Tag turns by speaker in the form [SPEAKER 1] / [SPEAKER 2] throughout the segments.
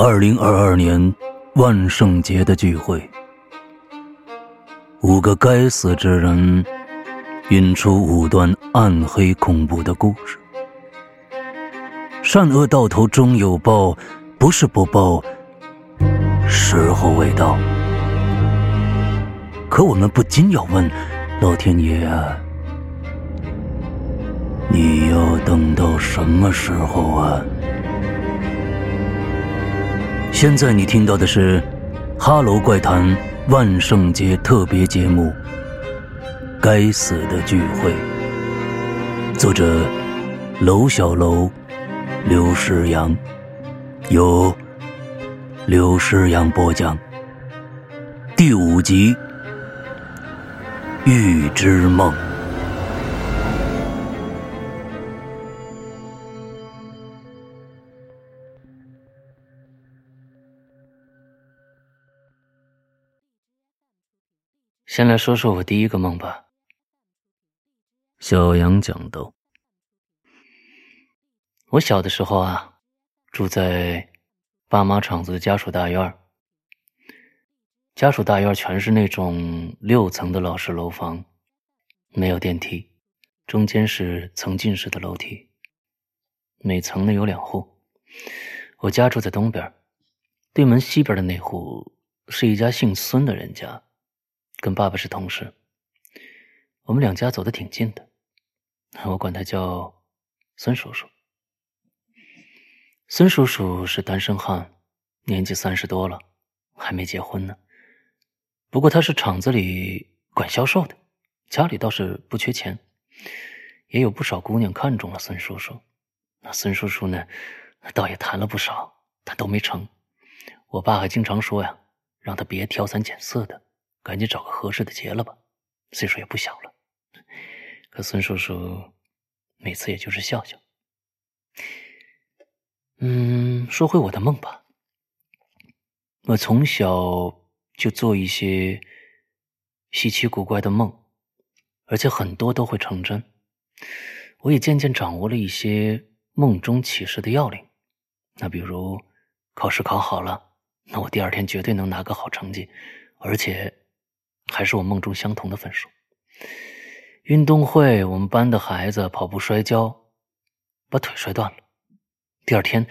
[SPEAKER 1] 二零二二年万圣节的聚会，五个该死之人引出五段暗黑恐怖的故事。善恶到头终有报，不是不报，时候未到。可我们不禁要问：老天爷，你要等到什么时候啊？现在你听到的是《哈喽怪谈》万圣节特别节目《该死的聚会》，作者楼小楼、刘诗阳，由刘诗阳播讲。第五集《预知梦》。
[SPEAKER 2] 先来说说我第一个梦吧。
[SPEAKER 1] 小杨讲道：“
[SPEAKER 2] 我小的时候啊，住在爸妈厂子的家属大院家属大院全是那种六层的老式楼房，没有电梯，中间是层进式的楼梯，每层呢有两户。我家住在东边，对门西边的那户是一家姓孙的人家。”跟爸爸是同事，我们两家走得挺近的，我管他叫孙叔叔。孙叔叔是单身汉，年纪三十多了，还没结婚呢。不过他是厂子里管销售的，家里倒是不缺钱，也有不少姑娘看中了孙叔叔。那孙叔叔呢，倒也谈了不少，但都没成。我爸还经常说呀，让他别挑三拣四的。赶紧找个合适的结了吧，岁数也不小了。可孙叔叔每次也就是笑笑。嗯，说回我的梦吧。我从小就做一些稀奇古怪的梦，而且很多都会成真。我也渐渐掌握了一些梦中启示的要领。那比如考试考好了，那我第二天绝对能拿个好成绩，而且。还是我梦中相同的分数。运动会，我们班的孩子跑步摔跤，把腿摔断了。第二天，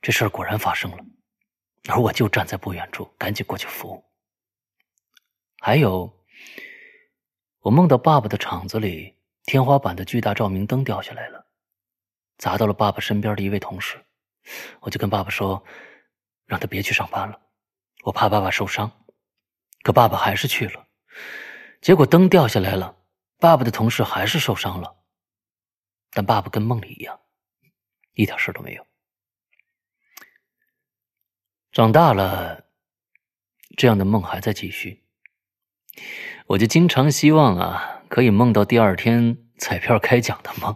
[SPEAKER 2] 这事儿果然发生了，而我就站在不远处，赶紧过去扶。还有，我梦到爸爸的厂子里天花板的巨大照明灯掉下来了，砸到了爸爸身边的一位同事。我就跟爸爸说，让他别去上班了，我怕爸爸受伤。可爸爸还是去了。结果灯掉下来了，爸爸的同事还是受伤了，但爸爸跟梦里一样，一点事都没有。长大了，这样的梦还在继续，我就经常希望啊，可以梦到第二天彩票开奖的梦，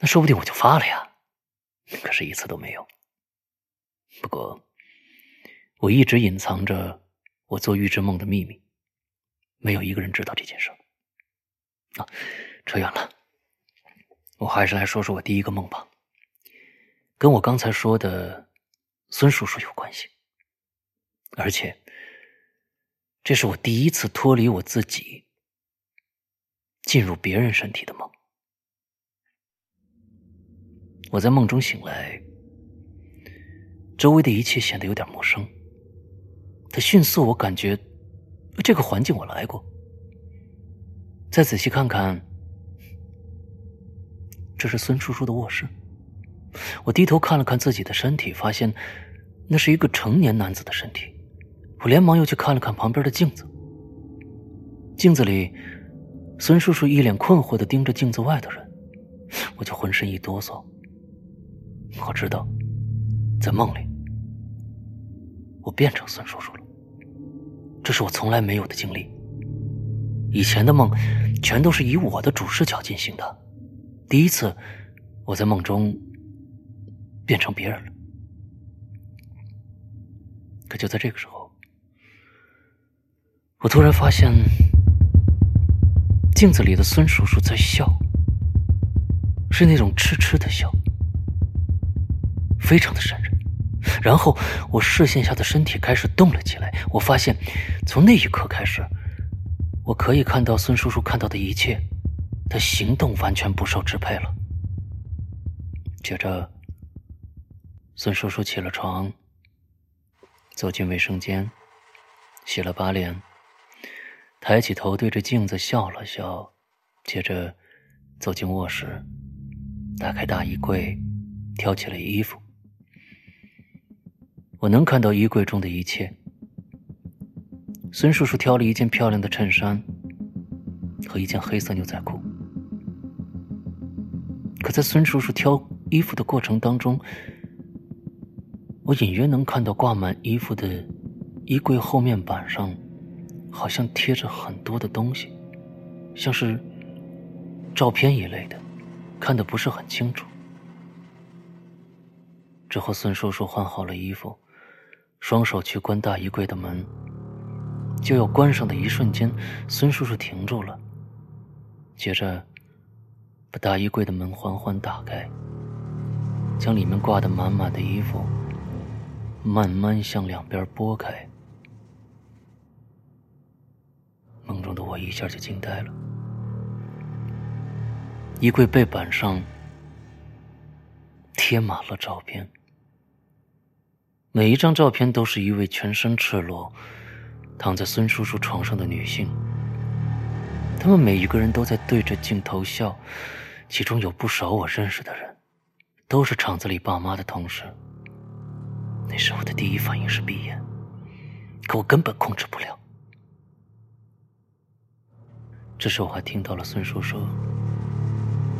[SPEAKER 2] 那说不定我就发了呀。可是，一次都没有。不过，我一直隐藏着我做预知梦的秘密。没有一个人知道这件事啊，扯远了，我还是来说说我第一个梦吧，跟我刚才说的孙叔叔有关系，而且这是我第一次脱离我自己，进入别人身体的梦。我在梦中醒来，周围的一切显得有点陌生，他迅速我感觉。这个环境我来过，再仔细看看，这是孙叔叔的卧室。我低头看了看自己的身体，发现那是一个成年男子的身体。我连忙又去看了看旁边的镜子，镜子里，孙叔叔一脸困惑的盯着镜子外的人，我就浑身一哆嗦。我知道，在梦里，我变成孙叔叔了。这是我从来没有的经历。以前的梦，全都是以我的主视角进行的。第一次，我在梦中变成别人了。可就在这个时候，我突然发现，镜子里的孙叔叔在笑，是那种痴痴的笑，非常的瘆人，然后我视线下的身体开始动了起来。我发现，从那一刻开始，我可以看到孙叔叔看到的一切，他行动完全不受支配了。接着，孙叔叔起了床，走进卫生间，洗了把脸，抬起头对着镜子笑了笑，接着走进卧室，打开大衣柜，挑起了衣服。我能看到衣柜中的一切。孙叔叔挑了一件漂亮的衬衫和一件黑色牛仔裤，可在孙叔叔挑衣服的过程当中，我隐约能看到挂满衣服的衣柜后面板上，好像贴着很多的东西，像是照片一类的，看得不是很清楚。之后，孙叔叔换好了衣服。双手去关大衣柜的门，就要关上的一瞬间，孙叔叔停住了。接着，把大衣柜的门缓缓打开，将里面挂的满满的衣服慢慢向两边拨开。梦中的我一下就惊呆了，衣柜背板上贴满了照片。每一张照片都是一位全身赤裸、躺在孙叔叔床上的女性。他们每一个人都在对着镜头笑，其中有不少我认识的人，都是厂子里爸妈的同事。那时候的第一反应是闭眼，可我根本控制不了。这时我还听到了孙叔叔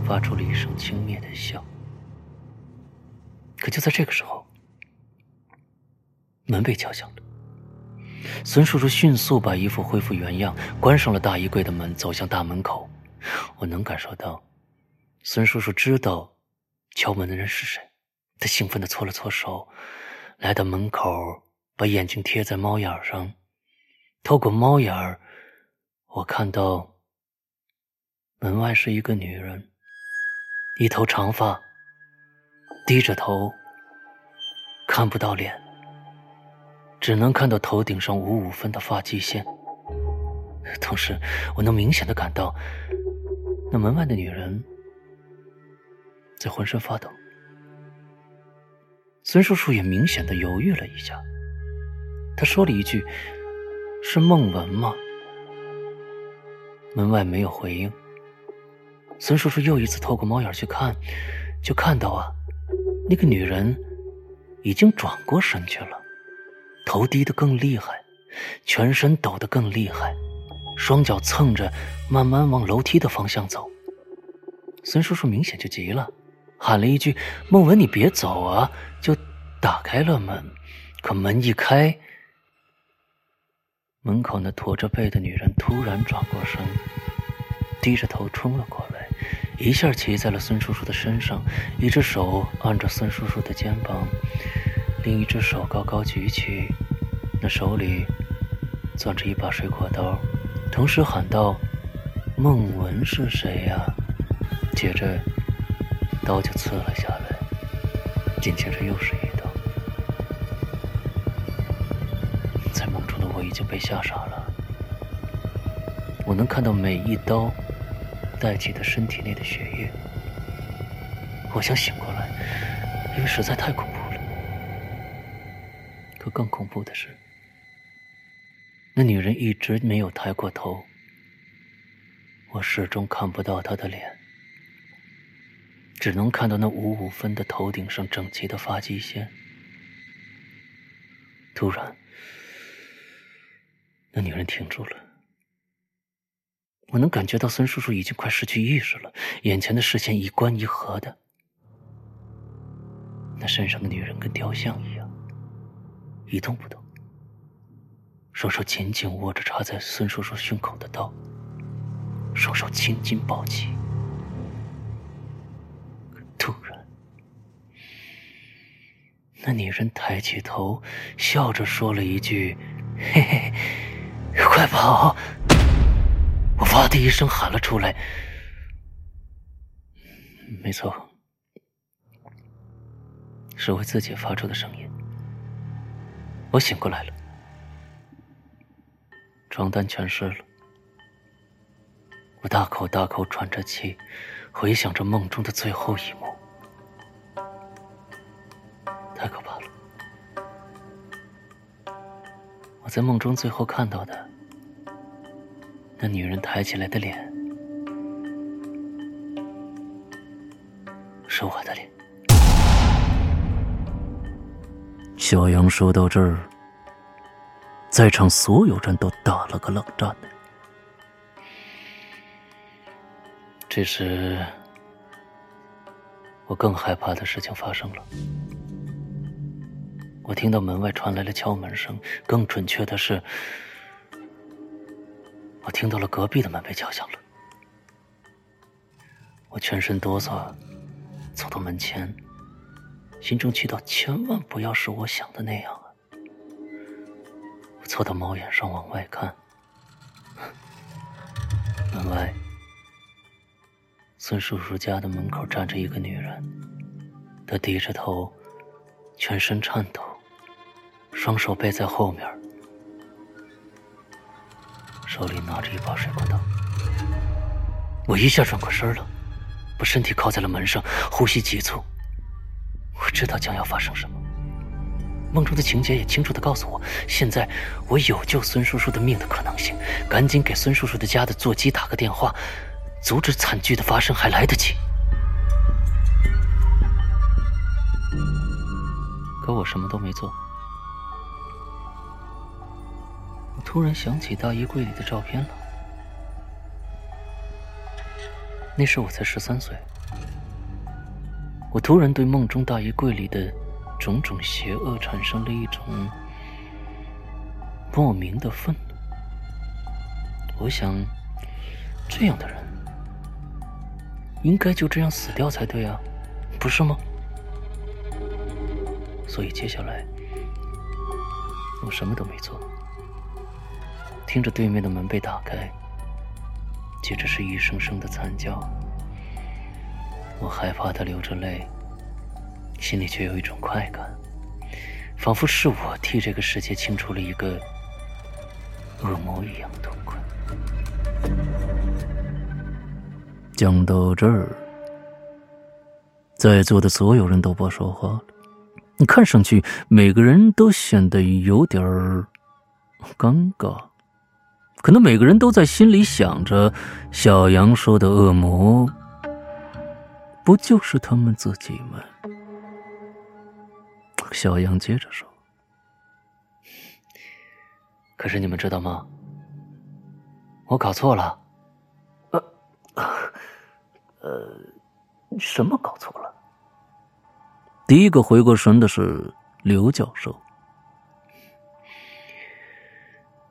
[SPEAKER 2] 发出了一声轻蔑的笑。可就在这个时候。门被敲响了，孙叔叔迅速把衣服恢复原样，关上了大衣柜的门，走向大门口。我能感受到，孙叔叔知道敲门的人是谁。他兴奋地搓了搓手，来到门口，把眼睛贴在猫眼上，透过猫眼儿，我看到门外是一个女人，一头长发，低着头，看不到脸。只能看到头顶上五五分的发际线，同时我能明显的感到，那门外的女人在浑身发抖。孙叔叔也明显的犹豫了一下，他说了一句：“是孟文吗？”门外没有回应。孙叔叔又一次透过猫眼去看，就看到啊，那个女人已经转过身去了。头低得更厉害，全身抖得更厉害，双脚蹭着，慢慢往楼梯的方向走。孙叔叔明显就急了，喊了一句：“孟文，你别走啊！”就打开了门。可门一开，门口那驼着背的女人突然转过身，低着头冲了过来，一下骑在了孙叔叔的身上，一只手按着孙叔叔的肩膀。另一只手高高举起，那手里攥着一把水果刀，同时喊道：“孟文是谁呀？”接着刀就刺了下来，紧接着又是一刀。在梦中的我已经被吓傻了，我能看到每一刀带起的身体内的血液。我想醒过来，因为实在太恐怖。可更恐怖的是，那女人一直没有抬过头，我始终看不到她的脸，只能看到那五五分的头顶上整齐的发际线。突然，那女人停住了，我能感觉到孙叔叔已经快失去意识了，眼前的视线一关一合的，那身上的女人跟雕像一样。一动不动，双手紧紧握着插在孙叔叔胸口的刀，双手轻轻抱起。突然，那女人抬起头，笑着说了一句：“嘿嘿，快跑！”我哇的一声喊了出来。没错，是我自己发出的声音。我醒过来了，床单全湿了，我大口大口喘着气，回想着梦中的最后一幕，太可怕了！我在梦中最后看到的，那女人抬起来的脸，是我的脸。
[SPEAKER 1] 小杨说到这儿，在场所有人都打了个冷战。
[SPEAKER 2] 这时，我更害怕的事情发生了。我听到门外传来了敲门声，更准确的是，我听到了隔壁的门被敲响了。我全身哆嗦，走到门前。心中祈祷，千万不要是我想的那样啊！我凑到猫眼上往外看，门外，孙叔叔家的门口站着一个女人，她低着头，全身颤抖，双手背在后面，手里拿着一把水果刀。我一下转过身了，把身体靠在了门上，呼吸急促。我知道将要发生什么，梦中的情节也清楚的告诉我，现在我有救孙叔叔的命的可能性，赶紧给孙叔叔的家的座机打个电话，阻止惨剧的发生还来得及。可我什么都没做，我突然想起大衣柜里的照片了，那时我才十三岁。我突然对梦中大衣柜里的种种邪恶产生了一种莫名的愤怒。我想，这样的人应该就这样死掉才对啊，不是吗？所以接下来我什么都没做，听着对面的门被打开，接着是一声声的惨叫。我害怕的流着泪，心里却有一种快感，仿佛是我替这个世界清除了一个恶魔一样痛快。
[SPEAKER 1] 讲到这儿，在座的所有人都不说话了。你看上去每个人都显得有点儿尴尬，可能每个人都在心里想着小杨说的恶魔。不就是他们自己吗？小杨接着说：“
[SPEAKER 2] 可是你们知道吗？我搞错了。呃，呃，什么搞错了？”
[SPEAKER 1] 第一个回过神的是刘教授。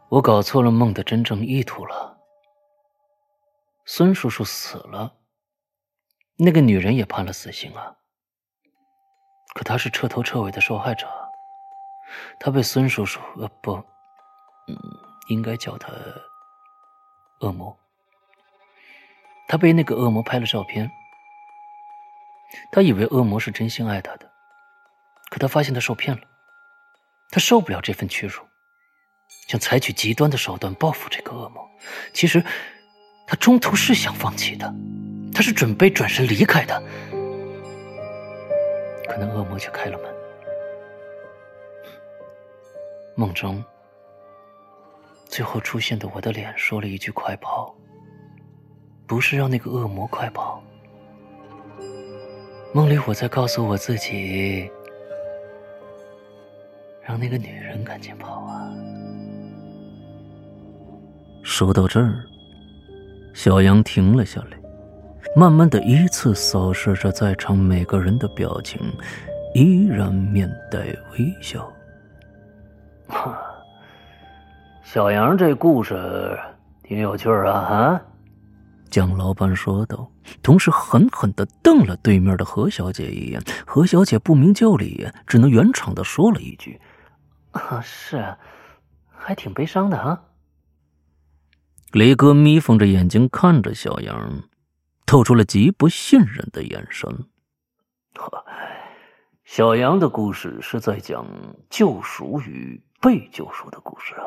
[SPEAKER 2] 我搞错了梦的真正意图了。孙叔叔死了。那个女人也判了死刑啊，可她是彻头彻尾的受害者，她被孙叔叔呃不，嗯，应该叫她恶魔。她被那个恶魔拍了照片，她以为恶魔是真心爱她的，可她发现她受骗了，她受不了这份屈辱，想采取极端的手段报复这个恶魔。其实，她中途是想放弃的。他是准备转身离开的，可那恶魔却开了门。梦中，最后出现的我的脸说了一句“快跑”，不是让那个恶魔快跑。梦里我在告诉我自己，让那个女人赶紧跑啊。
[SPEAKER 1] 说到这儿，小杨停了下来。慢慢的，依次扫视着在场每个人的表情，依然面带微笑。
[SPEAKER 2] 哈小杨这故事挺有趣啊！啊，
[SPEAKER 1] 蒋老板说道，同时狠狠的瞪了对面的何小姐一眼。何小姐不明就里，只能圆场的说了一句：“
[SPEAKER 2] 啊，是啊，还挺悲伤的啊。”
[SPEAKER 1] 雷哥眯缝着眼睛看着小杨。透出了极不信任的眼神。
[SPEAKER 2] 小杨的故事是在讲救赎与
[SPEAKER 1] 被救赎的故事啊。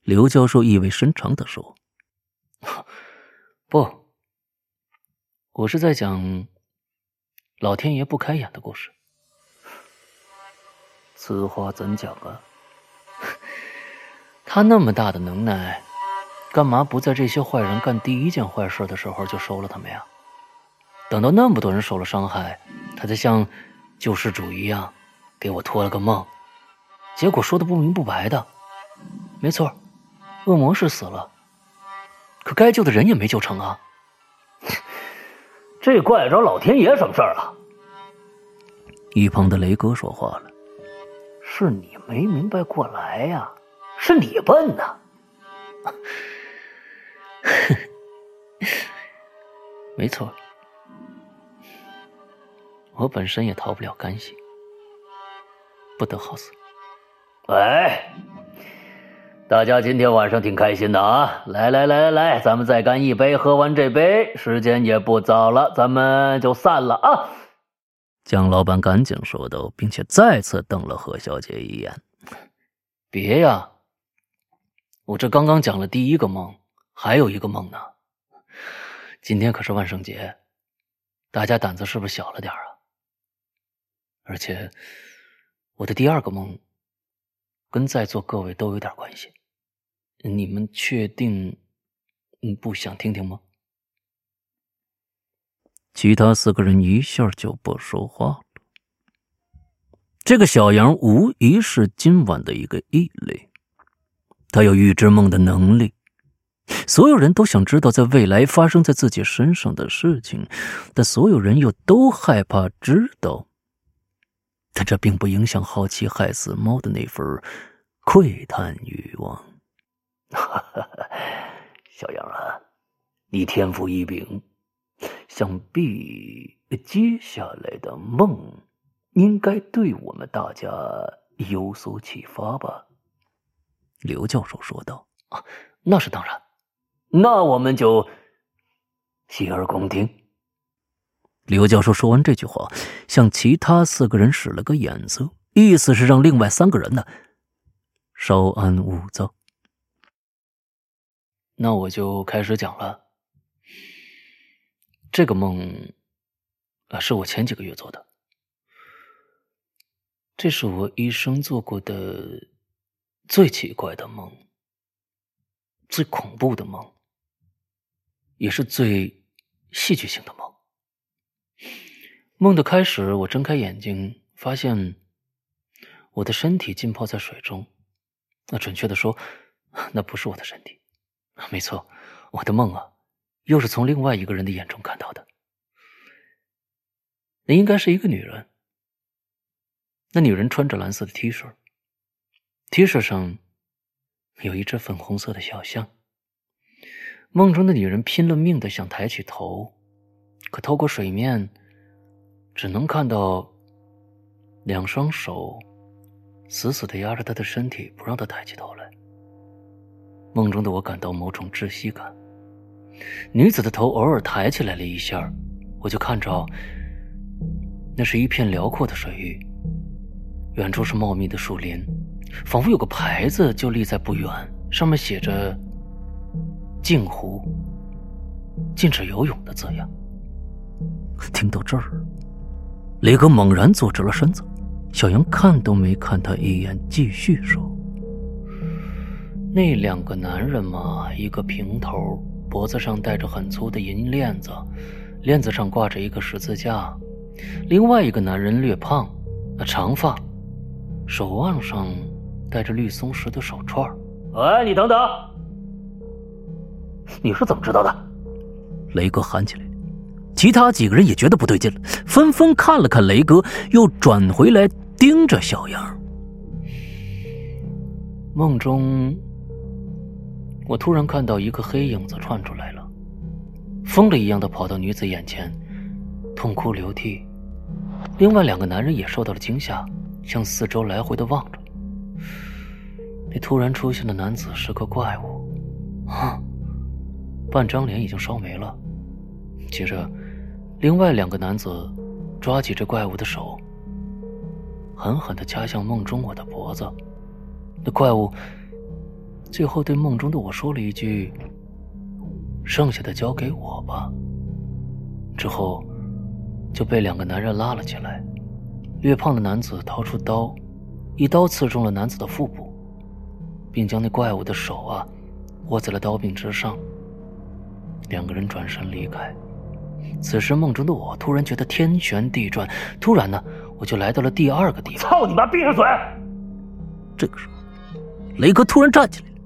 [SPEAKER 2] 刘教授意味深长的说：“不，我是在讲老天爷不开眼的故事。
[SPEAKER 1] 此话怎讲啊？
[SPEAKER 2] 他那么大的能耐，干嘛不在这些坏人干第一件坏事的时候就收了他们呀？等到那么多人受了伤害，他才像救世主一样给我托了个梦，结果说的不明不白的。没错。”恶魔是死了，可该救的人也没救成啊！
[SPEAKER 1] 这怪着老天爷什么事儿啊？
[SPEAKER 2] 一旁的雷哥说话了：“
[SPEAKER 1] 是你没明白过来呀，是你笨呐！”
[SPEAKER 2] 没错，我本身也逃不了干系，不得好死。
[SPEAKER 1] 喂。大家今天晚上挺开心的啊！来来来来来，咱们再干一杯，喝完这杯，时间也不早了，咱们就散了啊！
[SPEAKER 2] 江老板赶紧说道，并且再次瞪了何小姐一眼：“别呀，我这刚刚讲了第一个梦，还有一个梦呢。今天可是万圣节，大家胆子是不是小了点啊？而且，我的第二个梦，跟在座各位都有点关系。”你们确定，不想听听吗？其他四个人一下就不说话了。这个小杨无疑是今晚的一个异类，他有预知梦的能力。所有人都想知道在未来发生在自己身上的事情，但所有人又都害怕知道。但这并不影响好奇害死猫的那份窥探欲望。
[SPEAKER 1] 小杨啊，你天赋异禀，想必接下来的梦应该对我们大家有所启发吧？
[SPEAKER 2] 刘教授说道。啊，那是当然。
[SPEAKER 1] 那我们就洗耳恭听。
[SPEAKER 2] 刘教授说完这句话，向其他四个人使了个眼色，意思是让另外三个人呢稍安勿躁。那我就开始讲了。这个梦啊，是我前几个月做的。这是我一生做过的最奇怪的梦，最恐怖的梦，也是最戏剧性的梦。梦的开始，我睁开眼睛，发现我的身体浸泡在水中。那准确的说，那不是我的身体。没错，我的梦啊，又是从另外一个人的眼中看到的。那应该是一个女人。那女人穿着蓝色的 T 恤，T 恤上有一只粉红色的小象。梦中的女人拼了命的想抬起头，可透过水面，只能看到两双手死死的压着她的身体，不让她抬起头来。梦中的我感到某种窒息感，女子的头偶尔抬起来了一下，我就看着，那是一片辽阔的水域，远处是茂密的树林，仿佛有个牌子就立在不远，上面写着“镜湖，禁止游泳”的字样。听到这儿，雷哥猛然坐直了身子，小杨看都没看他一眼，继续说。那两个男人嘛，一个平头，脖子上戴着很粗的银链子，链子上挂着一个十字架；另外一个男人略胖，长发，手腕上戴着绿松石的手串。
[SPEAKER 1] 哎，你等等！你是怎么知道的？
[SPEAKER 2] 雷哥喊起来。其他几个人也觉得不对劲了，纷纷看了看雷哥，又转回来盯着小杨。梦中。我突然看到一个黑影子窜出来了，疯了一样的跑到女子眼前，痛哭流涕。另外两个男人也受到了惊吓，向四周来回的望着。那突然出现的男子是个怪物，啊，半张脸已经烧没了。接着，另外两个男子抓起这怪物的手，狠狠的掐向梦中我的脖子。那怪物最后对梦中的我说了一句：“剩下的交给我吧。”之后就被两个男人拉了起来。略胖的男子掏出刀，一刀刺中了男子的腹部，并将那怪物的手啊握在了刀柄之上。两个人转身离开。此时梦中的我突然觉得天旋地转，突然呢，我就来到了第二个地方。
[SPEAKER 3] 操你妈！闭上嘴！
[SPEAKER 1] 这个时候，雷哥突然站起来了，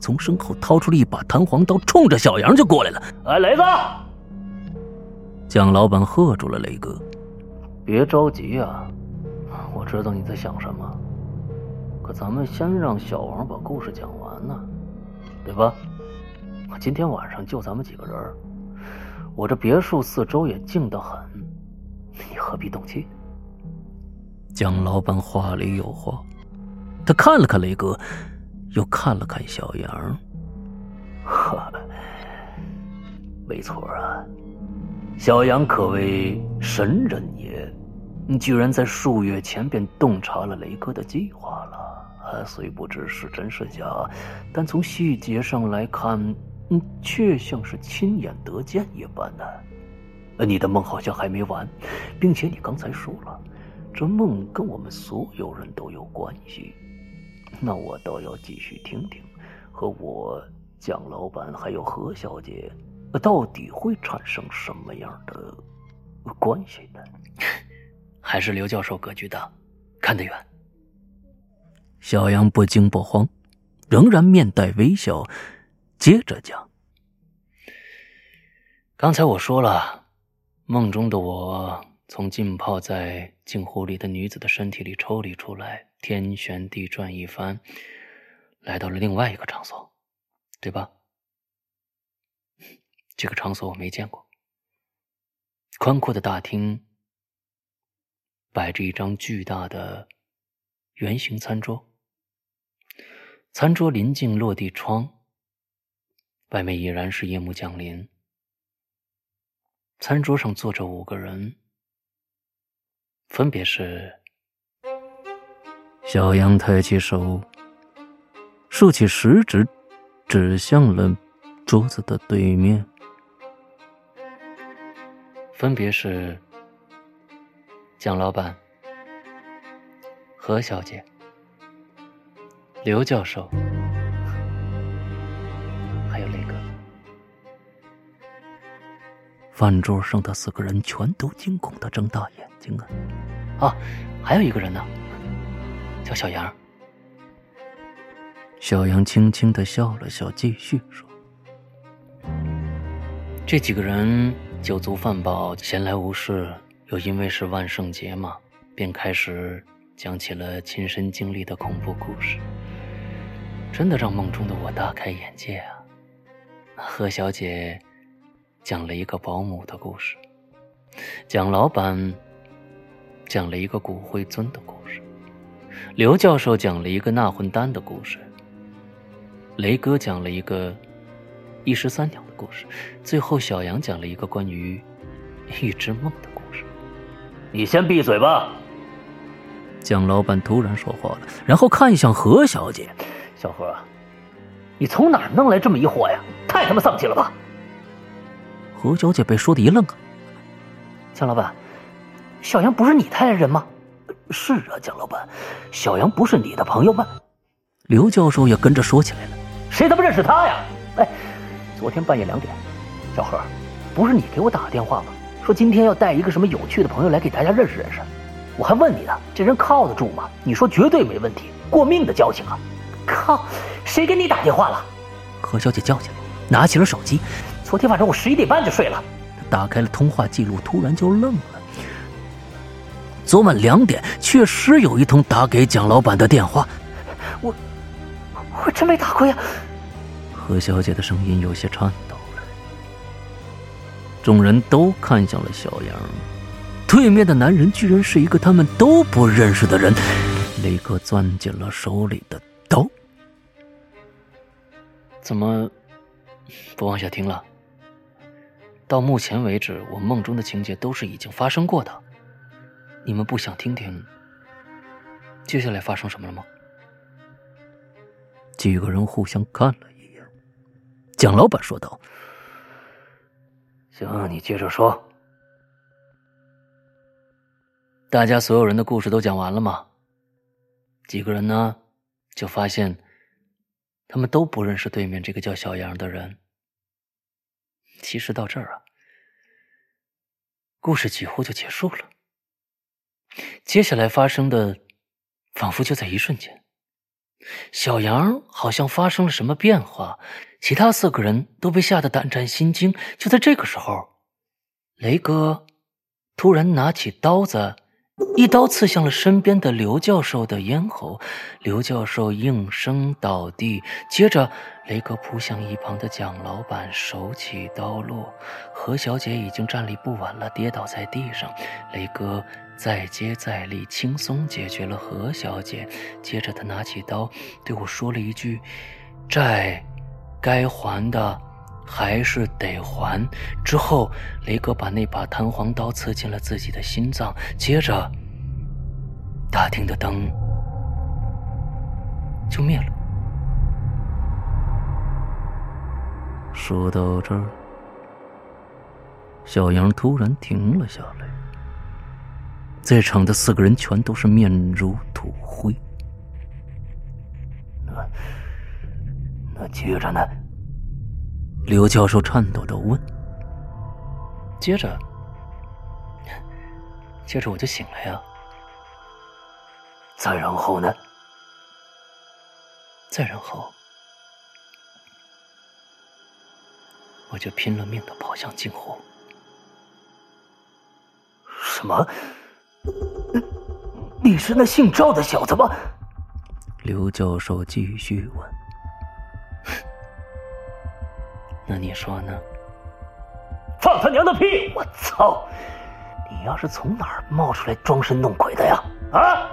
[SPEAKER 1] 从身后掏出了一把弹簧刀，冲着小杨就过来了。
[SPEAKER 3] 哎，雷子！
[SPEAKER 1] 蒋老板喝住了雷哥：“
[SPEAKER 2] 别着急啊，我知道你在想什么，可咱们先让小王把故事讲完呢，对吧？今天晚上就咱们几个人。”我这别墅四周也静得很，你何必动气？
[SPEAKER 1] 蒋老板话里有话，他看了看雷哥，又看了看小杨。
[SPEAKER 2] 呵，没错啊，小杨可谓神人也，你居然在数月前便洞察了雷哥的计划了。啊，虽不知是真是假，但从细节上来看。嗯，却像是亲眼得见一般呢。你的梦好像还没完，并且你刚才说了，这梦跟我们所有人都有关系。那我倒要继续听听，和我蒋老板还有何小姐，到底会产生什么样的关系呢？还是刘教授格局大，看得远。
[SPEAKER 1] 小杨不惊不慌，仍然面带微笑。接着讲，
[SPEAKER 2] 刚才我说了，梦中的我从浸泡在镜湖里的女子的身体里抽离出来，天旋地转一番，来到了另外一个场所，对吧？这个场所我没见过，宽阔的大厅摆着一张巨大的圆形餐桌，餐桌临近落地窗。外面已然是夜幕降临，餐桌上坐着五个人，分别是
[SPEAKER 1] 小杨抬起手，竖起食指，指向了桌子的对面，
[SPEAKER 2] 分别是蒋老板、何小姐、刘教授。
[SPEAKER 1] 饭桌上的四个人全都惊恐的睁大眼睛啊！
[SPEAKER 2] 啊，还有一个人呢，叫小杨。
[SPEAKER 1] 小杨轻轻的笑了笑，继续说：“
[SPEAKER 2] 这几个人酒足饭饱，闲来无事，又因为是万圣节嘛，便开始讲起了亲身经历的恐怖故事。真的让梦中的我大开眼界啊！何小姐。”讲了一个保姆的故事，蒋老板讲了一个骨灰尊的故事，刘教授讲了一个纳魂丹的故事，雷哥讲了一个一石三鸟的故事，最后小杨讲了一个关于一只梦的故事。
[SPEAKER 3] 你先闭嘴吧！
[SPEAKER 1] 蒋老板突然说话了，然后看向何小姐：“
[SPEAKER 3] 小何，你从哪儿弄来这么一货呀？太他妈丧气了吧！”
[SPEAKER 1] 何小姐被说的一愣啊！
[SPEAKER 2] 蒋老板，小杨不是你带来人吗？是啊，蒋老板，小杨不是你的朋友吗？
[SPEAKER 1] 刘教授也跟着说起来了。
[SPEAKER 3] 谁他妈认识他呀？
[SPEAKER 2] 哎，昨天半夜两点，小何，不是你给我打电话吗？说今天要带一个什么有趣的朋友来给大家认识认识。我还问你呢，这人靠得住吗？你说绝对没问题，过命的交情啊！靠，谁给你打电话了？
[SPEAKER 1] 何小姐叫起来，拿起了手机。
[SPEAKER 2] 昨天晚上我十一点半就睡了。
[SPEAKER 1] 打开了通话记录，突然就愣了。昨晚两点确实有一通打给蒋老板的电话。
[SPEAKER 2] 我我真没打过呀。
[SPEAKER 1] 何小姐的声音有些颤抖了。众人都看向了小杨，对面的男人居然是一个他们都不认识的人。立刻攥紧了手里的刀。
[SPEAKER 2] 怎么不往下听了？到目前为止，我梦中的情节都是已经发生过的。你们不想听听接下来发生什么了吗？
[SPEAKER 1] 几个人互相看了一眼。蒋老板说道：“
[SPEAKER 3] 行，你接着说。”
[SPEAKER 2] 大家所有人的故事都讲完了吗？几个人呢，就发现他们都不认识对面这个叫小杨的人。其实到这儿啊，故事几乎就结束了。接下来发生的，仿佛就在一瞬间。小杨好像发生了什么变化，其他四个人都被吓得胆战心惊。就在这个时候，雷哥突然拿起刀子。一刀刺向了身边的刘教授的咽喉，刘教授应声倒地。接着，雷哥扑向一旁的蒋老板，手起刀落。何小姐已经站立不稳了，跌倒在地上。雷哥再接再厉，轻松解决了何小姐。接着，他拿起刀对我说了一句：“债该还的。”还是得还。之后，雷哥把那把弹簧刀刺进了自己的心脏。接着，大厅的灯就灭了。
[SPEAKER 1] 说到这儿，小杨突然停了下来。在场的四个人全都是面如土灰。
[SPEAKER 3] 那那接着呢？
[SPEAKER 1] 刘教授颤抖的问：“
[SPEAKER 2] 接着，接着我就醒了呀。
[SPEAKER 3] 再然后呢？
[SPEAKER 2] 再然后，我就拼了命的跑向镜湖。
[SPEAKER 3] 什么？你是那姓赵的小子吗？”
[SPEAKER 1] 刘教授继续问。
[SPEAKER 2] 那你说呢？
[SPEAKER 3] 放他娘的屁！我操！你要是从哪儿冒出来装神弄鬼的呀？啊！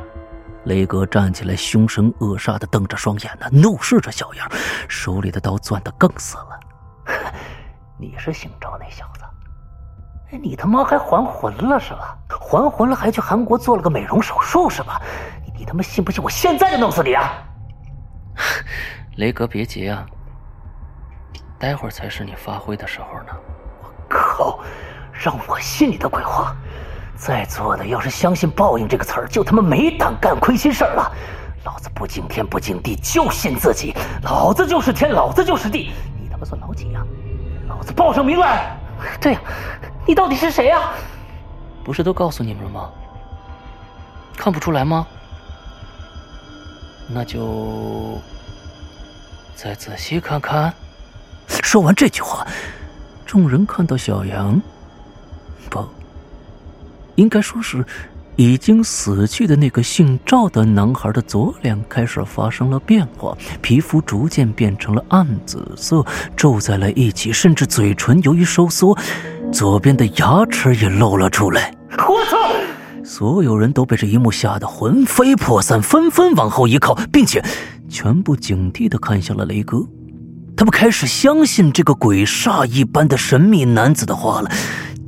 [SPEAKER 1] 雷哥站起来，凶神恶煞的瞪着双眼呢，怒视着小杨，手里的刀攥得更死了。
[SPEAKER 3] 你是姓赵那小子？哎，你他妈还还魂了是吧？还魂了还去韩国做了个美容手术是吧？你你他妈信不信我现在就弄死你啊？
[SPEAKER 2] 雷哥别急啊！待会儿才是你发挥的时候呢！
[SPEAKER 3] 我靠，让我信你的鬼话！在座的要是相信报应这个词儿，就他妈没胆干亏心事儿了。老子不敬天不敬地，就信自己。老子就是天，老子就是地。你他妈算老几呀？老子报上名来！对呀，你到底是谁呀？
[SPEAKER 2] 不是都告诉你们了吗？看不出来吗？那就再仔细看看。
[SPEAKER 1] 说完这句话，众人看到小杨，不，应该说是已经死去的那个姓赵的男孩的左脸开始发生了变化，皮肤逐渐变成了暗紫色，皱在了一起，甚至嘴唇由于收缩，左边的牙齿也露了出来。
[SPEAKER 3] 我操！
[SPEAKER 1] 所有人都被这一幕吓得魂飞魄散，纷纷往后一靠，并且全部警惕的看向了雷哥。他们开始相信这个鬼煞一般的神秘男子的话了。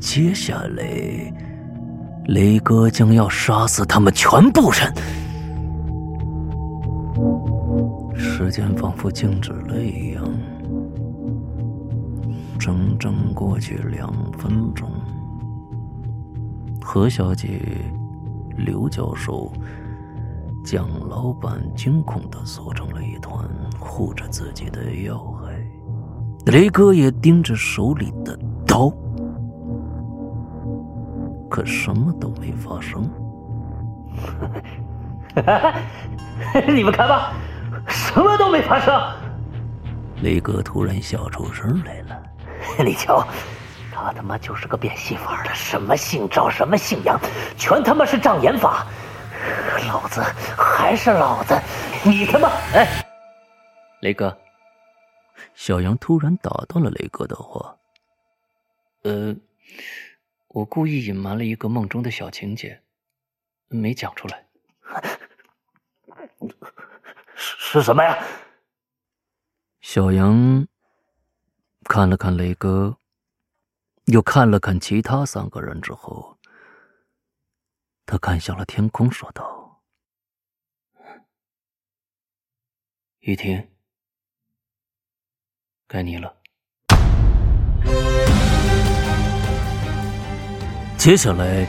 [SPEAKER 1] 接下来，雷哥将要杀死他们全部人。时间仿佛静止了一样，整整过去两分钟。何小姐、刘教授、蒋老板惊恐的缩成了一团，护着自己的要害。雷哥也盯着手里的刀，可什么都没发生。
[SPEAKER 3] 你们看吧，什么都没发生。
[SPEAKER 1] 雷哥突然笑出声来了。
[SPEAKER 3] 你瞧，他他妈就是个变戏法的，什么姓赵，什么姓杨，全他妈是障眼法。老子还是老子，你他妈
[SPEAKER 2] 哎，雷哥。
[SPEAKER 1] 小杨突然打断了雷哥的话：“
[SPEAKER 2] 呃，我故意隐瞒了一个梦中的小情节，没讲出来。
[SPEAKER 3] 是是什么呀？”
[SPEAKER 1] 小杨看了看雷哥，又看了看其他三个人之后，他看向了天空说道
[SPEAKER 2] 雨婷该你了。
[SPEAKER 1] 接下来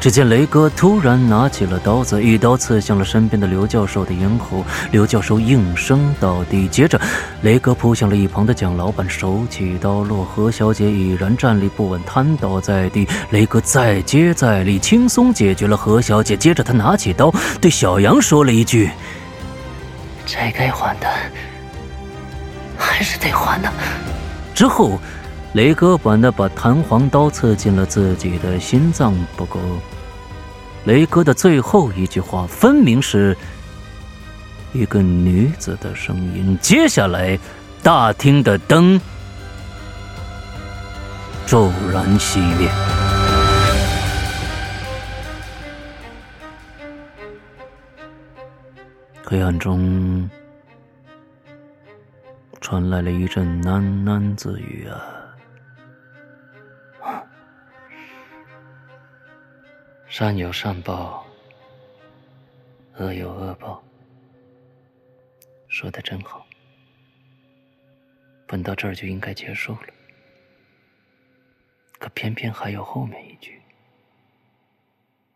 [SPEAKER 1] 只见雷哥突然拿起了刀子，一刀刺向了身边的刘教授的咽喉，刘教授应声倒地。接着，雷哥扑向了一旁的蒋老板，手起刀落。何小姐已然站立不稳，瘫倒在地。雷哥再接再厉，轻松解决了何小姐。接着，他拿起刀对小杨说了一句：“
[SPEAKER 3] 债该还的，还是得还的。”
[SPEAKER 1] 之后。雷哥把那把弹簧刀刺进了自己的心脏。不过，雷哥的最后一句话分明是一个女子的声音。接下来，大厅的灯骤然熄灭，黑暗中传来了一阵喃喃自语啊。
[SPEAKER 2] 善有善报，恶有恶报。说的真好，本到这儿就应该结束了，可偏偏还有后面一句：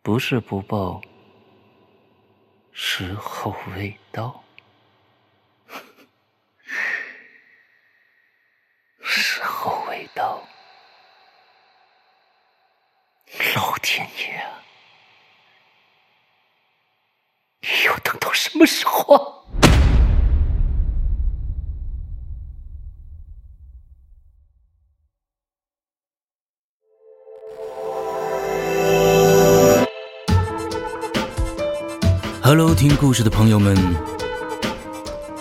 [SPEAKER 2] 不是不报，时候未到。时候未到，老天爷啊！等到什么时候
[SPEAKER 1] ？Hello，听故事的朋友们，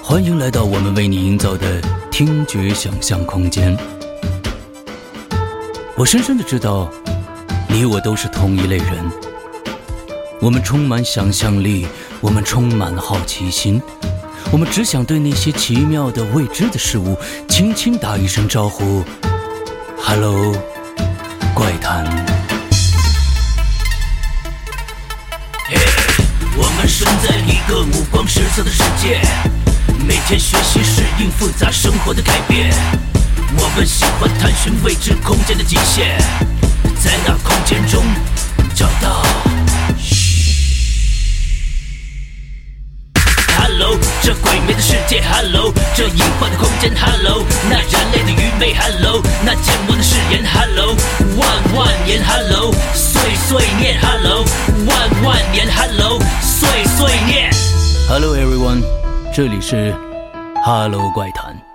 [SPEAKER 1] 欢迎来到我们为你营造的听觉想象空间。我深深的知道，你我都是同一类人，我们充满想象力。我们充满好奇心，我们只想对那些奇妙的未知的事物轻轻打一声招呼，Hello，怪谈。我们生在一个五光十色的世界，每天学习适应复杂生活的改变。我们喜欢探寻未知空间的极限，在那空间中找到。这鬼魅的世界，Hello，这隐幻的空间，Hello，那人类的愚昧，Hello，那缄默的誓言，Hello，万万年，Hello，岁岁念，Hello，万万年，Hello，岁岁念，Hello everyone，这里是 Hello 怪谈。